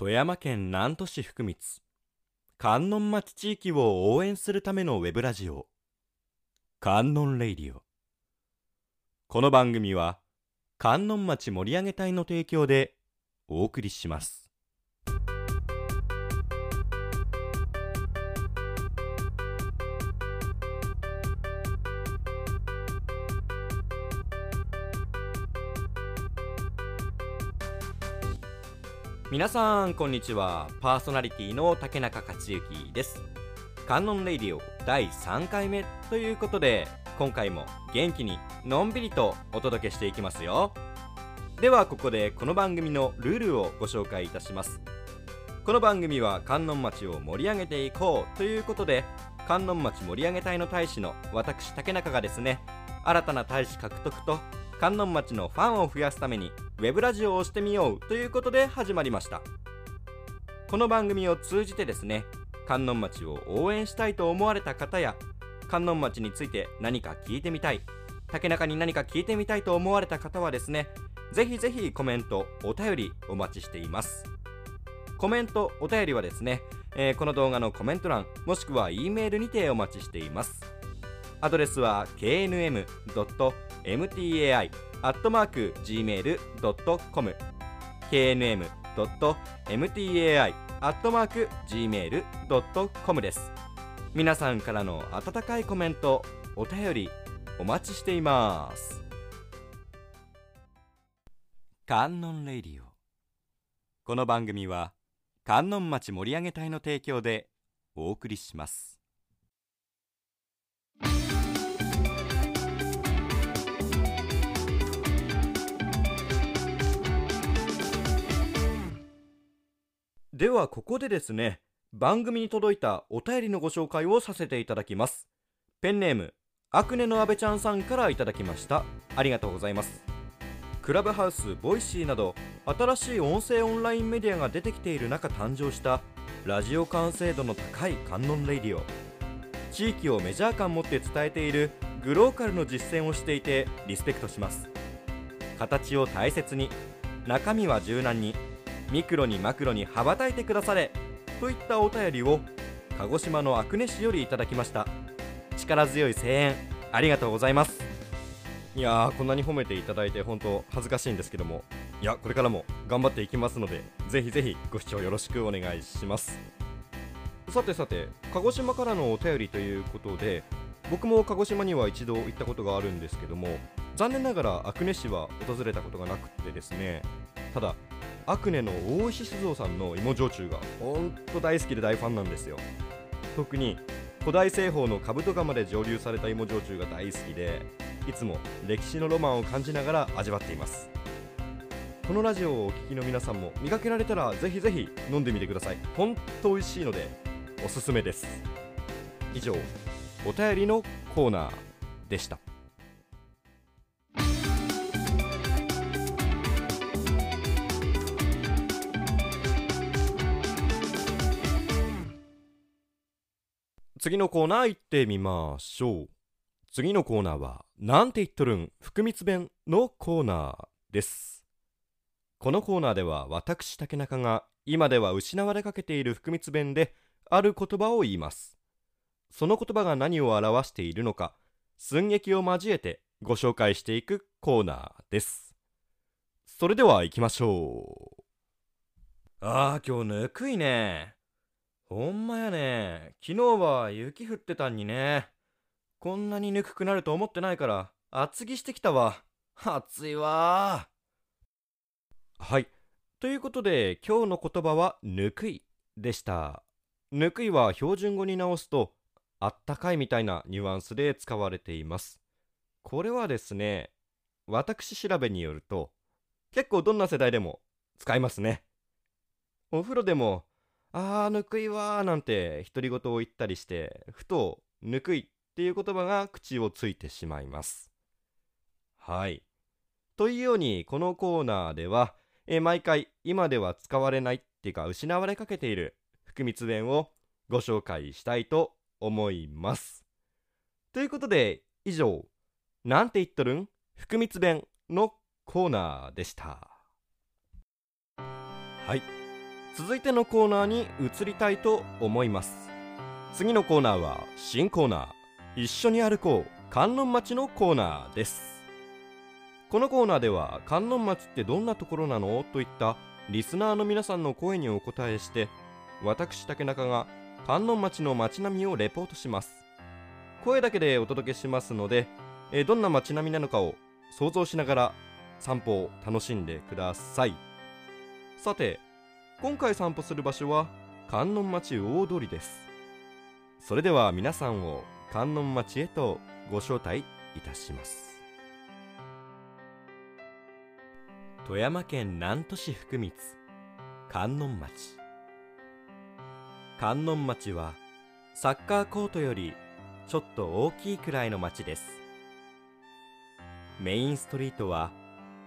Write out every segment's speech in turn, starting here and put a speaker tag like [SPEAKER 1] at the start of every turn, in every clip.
[SPEAKER 1] 富山県南砺市福光。観音町地域を応援するためのウェブラジオ。観音レイディオ。この番組は観音町盛り上げ隊の提供でお送りします。皆さんこんにちは。パーソナリティの竹中克之です。観音レイディオ第3回目ということで今回も元気にのんびりとお届けしていきますよ。ではここでこの番組のルールをご紹介いたします。この番組は観音町を盛り上げていこうということで観音町盛り上げ隊の大使の私竹中がですね新たな大使獲得と観音町のファンを増やすためにウェブラジオをしてみようということで始まりました。この番組を通じてですね観音町を応援したいと思われた方や観音町について何か聞いてみたい竹中に何か聞いてみたいと思われた方はですねぜひぜひコメントお便りお待ちしています。コメントお便りはですね、えー、この動画のコメント欄もしくは E メールにてお待ちしています。アドレスは knm.mta knm. mtai.gmail.com knm.mtai.gmail.com です。皆さんからの温かいコメントお便りお待ちしています。観音レディオ。この番組は観音町盛り上げ隊の提供でお送りします。ではここでですね番組に届いたお便りのご紹介をさせていただきます。ペンネームアクネの阿部ちゃんさんからいただきました。ありがとうございます。クラブハウスボイシーなど新しい音声オンラインメディアが出てきている中誕生したラジオ完成度の高い観音レディオ。地域をメジャー感持って伝えているグローカルの実践をしていてリスペクトします。形を大切に中身は柔軟にミクロにマクロに羽ばたいてくだされといったお便りを鹿児島の阿久根市よりいただきました。力強い声援ありがとうございます。いやーこんなに褒めていただいて本当恥ずかしいんですけどもいやこれからも頑張っていきますのでぜひぜひご視聴よろしくお願いします。さてさて鹿児島からのお便りということで僕も鹿児島には一度行ったことがあるんですけども残念ながら阿久根市は訪れたことがなくてですねただアクネの大石酒造さんの芋焼酎がほんと大好きで大ファンなんですよ。特に古代製法の兜釜で蒸留された芋焼酎が大好きでいつも歴史のロマンを感じながら味わっています。このラジオをお聴きの皆さんも見かけられたらぜひぜひ飲んでみてください。ほんと美味しいのでおすすめです。以上お便りのコーナーでした。次のコーナー行ってみましょう。次のコーナーはなんて言っとるん？福光弁のコーナーです。このコーナーでは私竹中が今では失われかけている福光弁である言葉を言います。その言葉が何を表しているのか寸劇を交えてご紹介していくコーナーです。それでは行きましょう。ああ今日ぬくいね。ほんまやね。昨日は雪降ってたんにね。こんなにぬくくなると思ってないから、厚着してきたわ。暑いわはい。ということで、今日の言葉は、ぬくいでした。ぬくいは標準語に直すと、あったかいみたいなニュアンスで使われています。これはですね、私調べによると、結構どんな世代でも使いますね。お風呂でもあーぬくいわなんて独り言を言ったりしてふとぬくいっていう言葉が口をついてしまいます。はい。というようにこのコーナーではえ毎回今では使われないっていうか失われかけている福光弁をご紹介したいと思います。ということで以上なんて言っとるん？福光弁のコーナーでした。はい。続いてのコーナーに移りたいと思います。次のコーナーは新コーナー。一緒に歩こう観音町のコーナーです。このコーナーでは観音町ってどんなところなの？といったリスナーの皆さんの声にお答えして私竹中が観音町の街並みをレポートします。声だけでお届けしますので、えどんな街並みなのかを想像しながら散歩を楽しんでください。さて今回散歩する場所は観音町大通りです。それでは皆さんを観音町へとご招待いたします。富山県南砺市福光観音町。観音町はサッカーコートよりちょっと大きいくらいの町です。メインストリートは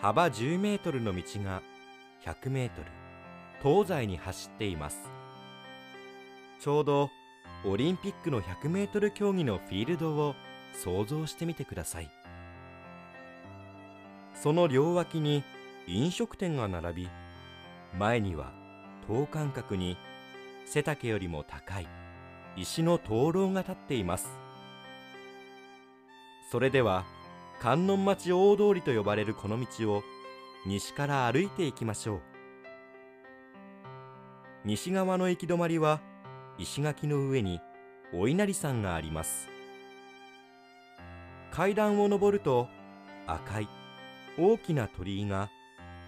[SPEAKER 1] 幅10メートルの道が100メートル。東西に走っています。ちょうどオリンピックの100メートル競技のフィールドを想像してみてください。その両脇に飲食店が並び前には等間隔に背丈よりも高い石の灯籠が立っています。それでは観音町大通りと呼ばれるこの道を西から歩いていきましょう。西側の行き止まりは石垣の上にお稲荷山があります。階段を上ると赤い大きな鳥居が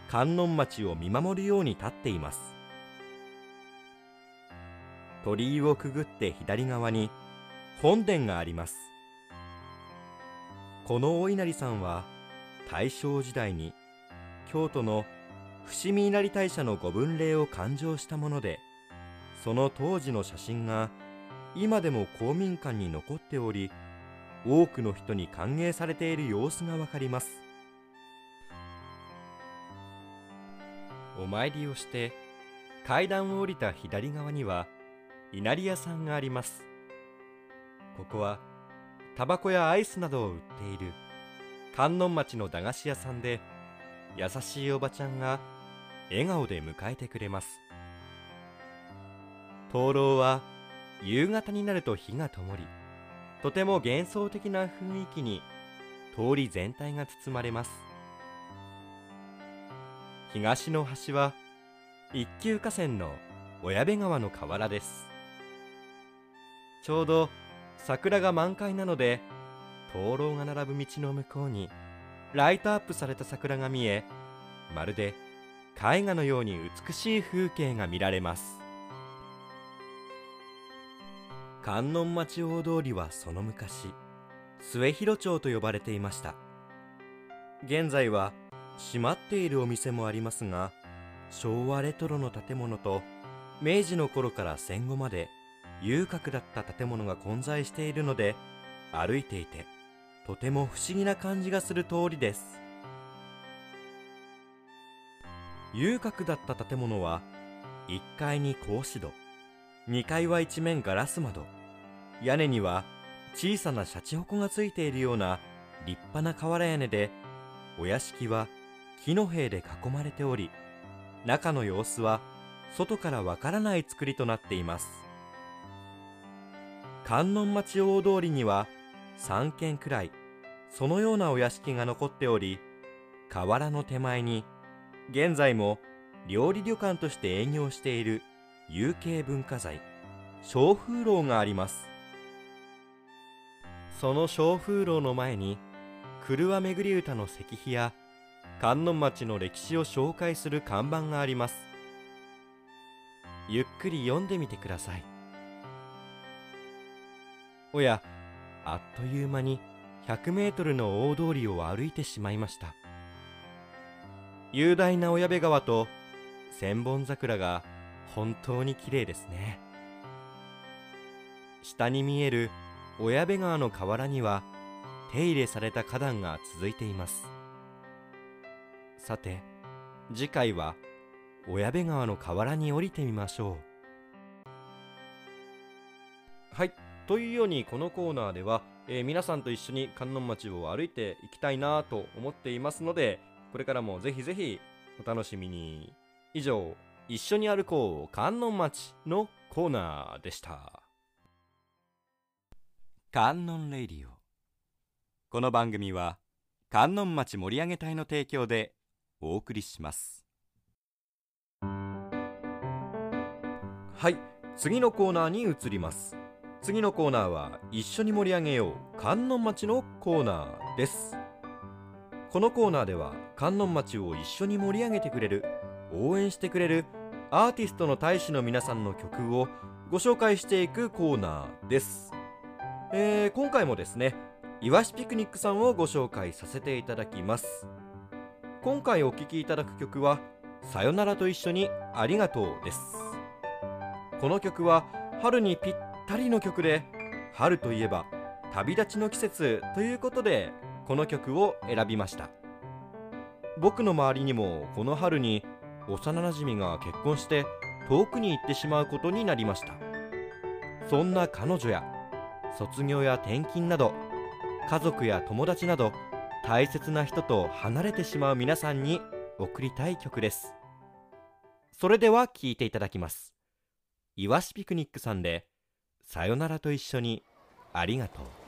[SPEAKER 1] 観音町を見守るように立っています。鳥居をくぐって左側に本殿があります。このお稲荷さんは大正時代に京都の伏見稲荷大社の御分霊を勘定したものでその当時の写真が今でも公民館に残っており多くの人に歓迎されている様子がわかります。お参りをして階段を降りた左側には稲荷屋さんがあります。ここはタバコやアイスなどを売っている観音町の駄菓子屋さんで優しいおばちゃんが笑顔で迎えてくれます。灯籠は夕方になると火が灯りとても幻想的な雰囲気に通り全体が包まれます。東の端は一級河川の小矢部川の河原です。ちょうど桜が満開なので灯籠が並ぶ道の向こうにライトアップされた桜が見えまるで絵画のように美しい風景が見られます。観音町大通りはその昔末広町と呼ばれていました。現在は閉まっているお店もありますが昭和レトロの建物と明治の頃から戦後まで遊郭だった建物が混在しているので歩いていてとても不思議な感じがする通りです。遊郭だった建物は1階に格子戸2階は一面ガラス窓屋根には小さなシャチホコがついているような立派な瓦屋根でお屋敷は木の塀で囲まれており中の様子は外からわからない作りとなっています。観音町大通りには3軒くらいそのようなお屋敷が残っており河原の手前に現在も料理旅館として営業している有形文化財小風楼があります。その小風楼の前に車巡り歌の石碑や観音町の歴史を紹介する看板があります。ゆっくり読んでみてください。おやあっという間に100メートルの大通りを歩いてしまいました。雄大な小矢部川と千本桜が本当に綺麗ですね。下に見える小矢部川の河原には手入れされた花壇が続いています。さて次回は小矢部川の河原に降りてみましょう。はいというようにこのコーナーでは、えー、皆さんと一緒に観音町を歩いていきたいなと思っていますのでこれからもぜひぜひお楽しみに。以上一緒に歩こう観音町のコーナーでした。観音レディオ。この番組は観音町盛り上げ隊の提供でお送りします。はい次のコーナーに移ります。次のコーナーは一緒に盛り上げよう観音町のコーナーですこのコーナーでは観音町を一緒に盛り上げてくれる応援してくれるアーティストの大使の皆さんの曲をご紹介していくコーナーです、えー、今回もですねいわしピクニックさんをご紹介させていただきます。今回お聴きいただく曲はさよならと一緒にありがとうです。この曲は春にぴったりの曲で春といえば旅立ちの季節ということでこの曲を選びました。僕の周りにもこの春に幼なじみが結婚して遠くに行ってしまうことになりました。そんな彼女や卒業や転勤など家族や友達など大切な人と離れてしまう皆さんに送りたい曲です。それでは聴いていただきます。いわしピクニックさんでさよならと一緒にありがとう。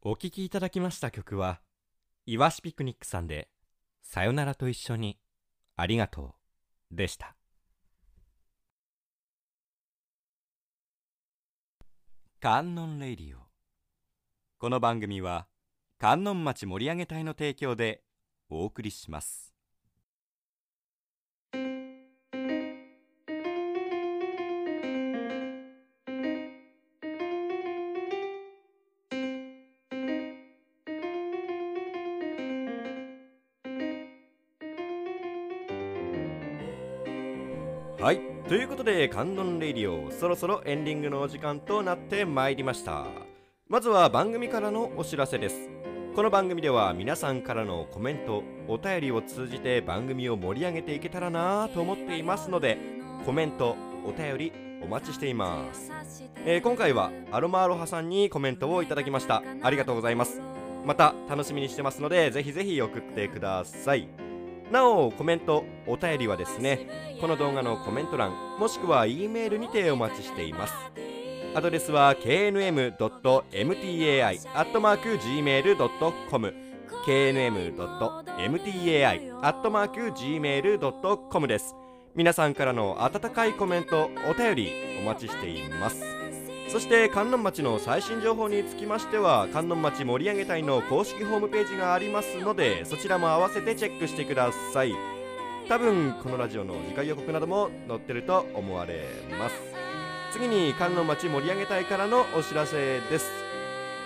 [SPEAKER 1] お聴きいただきました曲は、いわしピクニックさんで、さよならと一緒に、ありがとう、でした。観音レディオ。この番組は、観音町盛り上げ隊の提供でお送りします。はい。ということで観音レイディオそろそろエンディングのお時間となってまいりました。まずは番組からのお知らせです。この番組では皆さんからのコメントお便りを通じて番組を盛り上げていけたらなと思っていますのでコメントお便りお待ちしています、えー、今回はアロマアロハさんにコメントをいただきました。ありがとうございます。また楽しみにしてますのでぜひぜひ送ってください。なおコメントお便りはですねこの動画のコメント欄もしくは E メールにてお待ちしています。アドレスは knm.mtai.gmail.com knm.mtai.gmail.com です。皆さんからの温かいコメントお便りお待ちしています。そして観音町の最新情報につきましては観音町盛り上げ隊の公式ホームページがありますのでそちらも合わせてチェックしてください。多分このラジオの次回予告なども載ってると思われます。次に観音町盛り上げ隊からのお知らせです。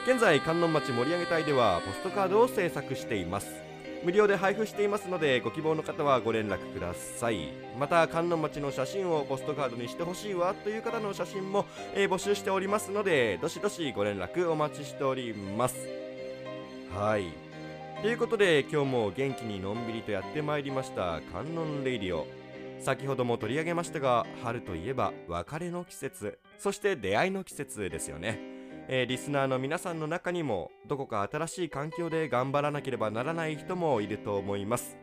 [SPEAKER 1] 現在観音町盛り上げ隊ではポストカードを制作しています。無料で配布していますのでご希望の方はご連絡ください。また観音町の写真をポストカードにしてほしいわという方の写真も、えー、募集しておりますのでどしどしご連絡お待ちしております。はい。ということで今日も元気にのんびりとやってまいりました観音レイディオ。先ほども取り上げましたが春といえば別れの季節。そして出会いの季節ですよね。えー、リスナーの皆さんの中にもどこか新しい環境で頑張らなければならない人もいると思います。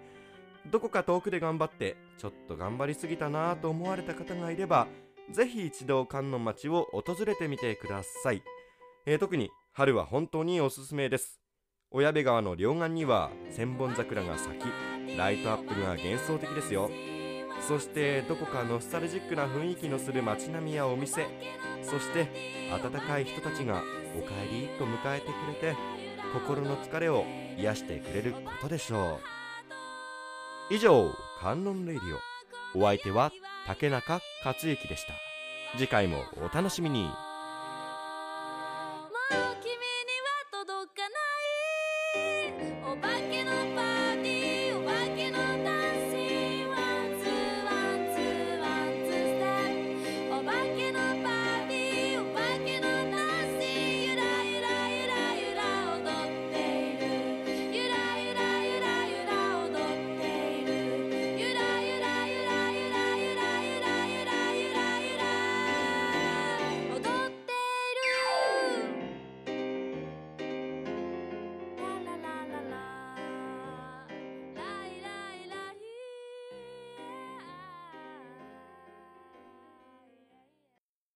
[SPEAKER 1] どこか遠くで頑張ってちょっと頑張りすぎたなと思われた方がいればぜひ一度観音町を訪れてみてください、えー、特に春は本当におすすめです。小矢部川の両岸には千本桜が咲きライトアップが幻想的ですよ。そしてどこかノスタルジックな雰囲気のする街並みやお店。そして温かい人たちがおかえりと迎えてくれて心の疲れを癒してくれることでしょう。以上観音レイディオ。お相手は竹中克之でした。次回もお楽しみに。